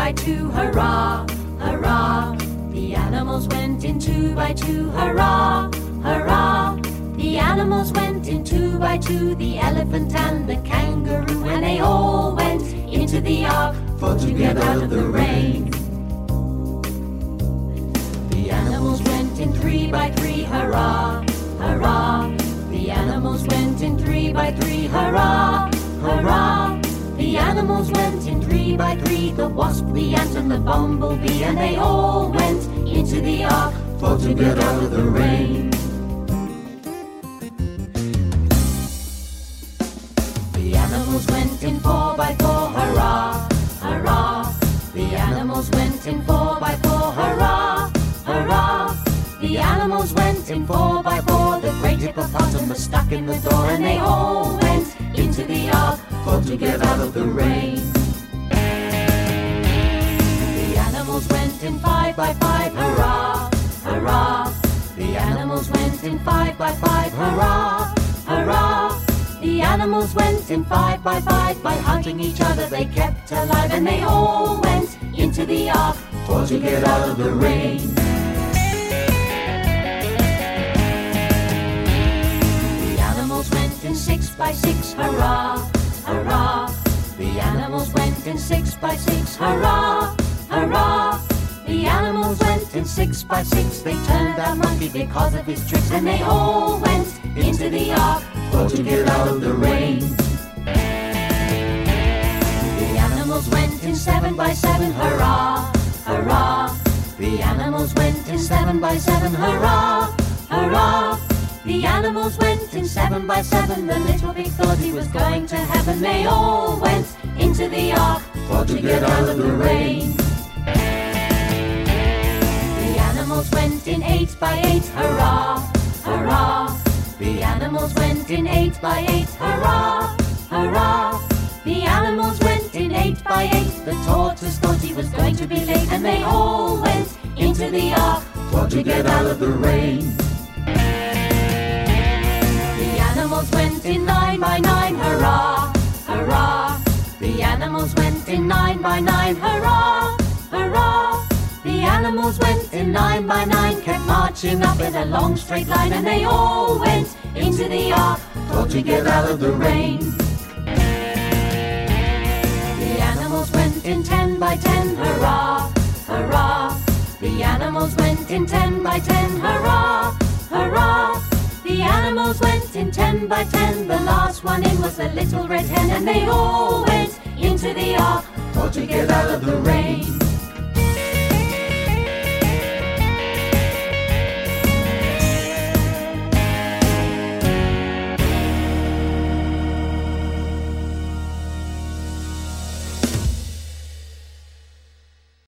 by two, hurrah, hurrah. The animals went in two by two, hurrah, hurrah. The animals went in two by two, the elephant and the kangaroo, and they all went into the ark for to get out of the rain. By three, the wasp, the ant, and the bumblebee, and they all went into the ark for to get out of the rain. The animals went in four by four, hurrah, hurrah. The animals went in four by four, hurrah, hurrah. The animals went in four by four, the great hippopotamus stuck in the door, and they all went into the ark for to get out of the rain. Animals went in five by five, hurrah, hurrah. The animals went in five by five, hurrah, hurrah. The animals went in five by five, by hunting each other they kept alive, and they all went into the ark for to get out of the rain. The animals went in six by six, hurrah, hurrah. The animals went in six by six, hurrah, hurrah. The animals went in six by six. They turned out monkey because of his tricks, and they all went into the ark for to get out of the rain. The animals went in seven by seven, hurrah, hurrah. The animals went in seven by seven, hurrah, hurrah. The animals went in seven by seven. The little pig thought he was going to heaven. They all went into the ark for to get out of the rain. In eight by eight, hurrah, hurrah. The animals went in eight by eight, hurrah, hurrah. The animals went in eight by eight. The tortoise thought he was going to be late, and they all went into the ark for to get out of the rain. The animals went in nine by nine, hurrah, hurrah. The animals went in nine by nine, hurrah, hurrah. The animals went in nine by nine, marching up in a long straight line, and they all went into the ark for to get out of the rain. The animals went in ten by ten, hurrah, hurrah. The animals went in ten by ten, hurrah, hurrah. The animals went in ten by ten. The last one in was the little red hen, and they all went into the ark for to get out of the rain.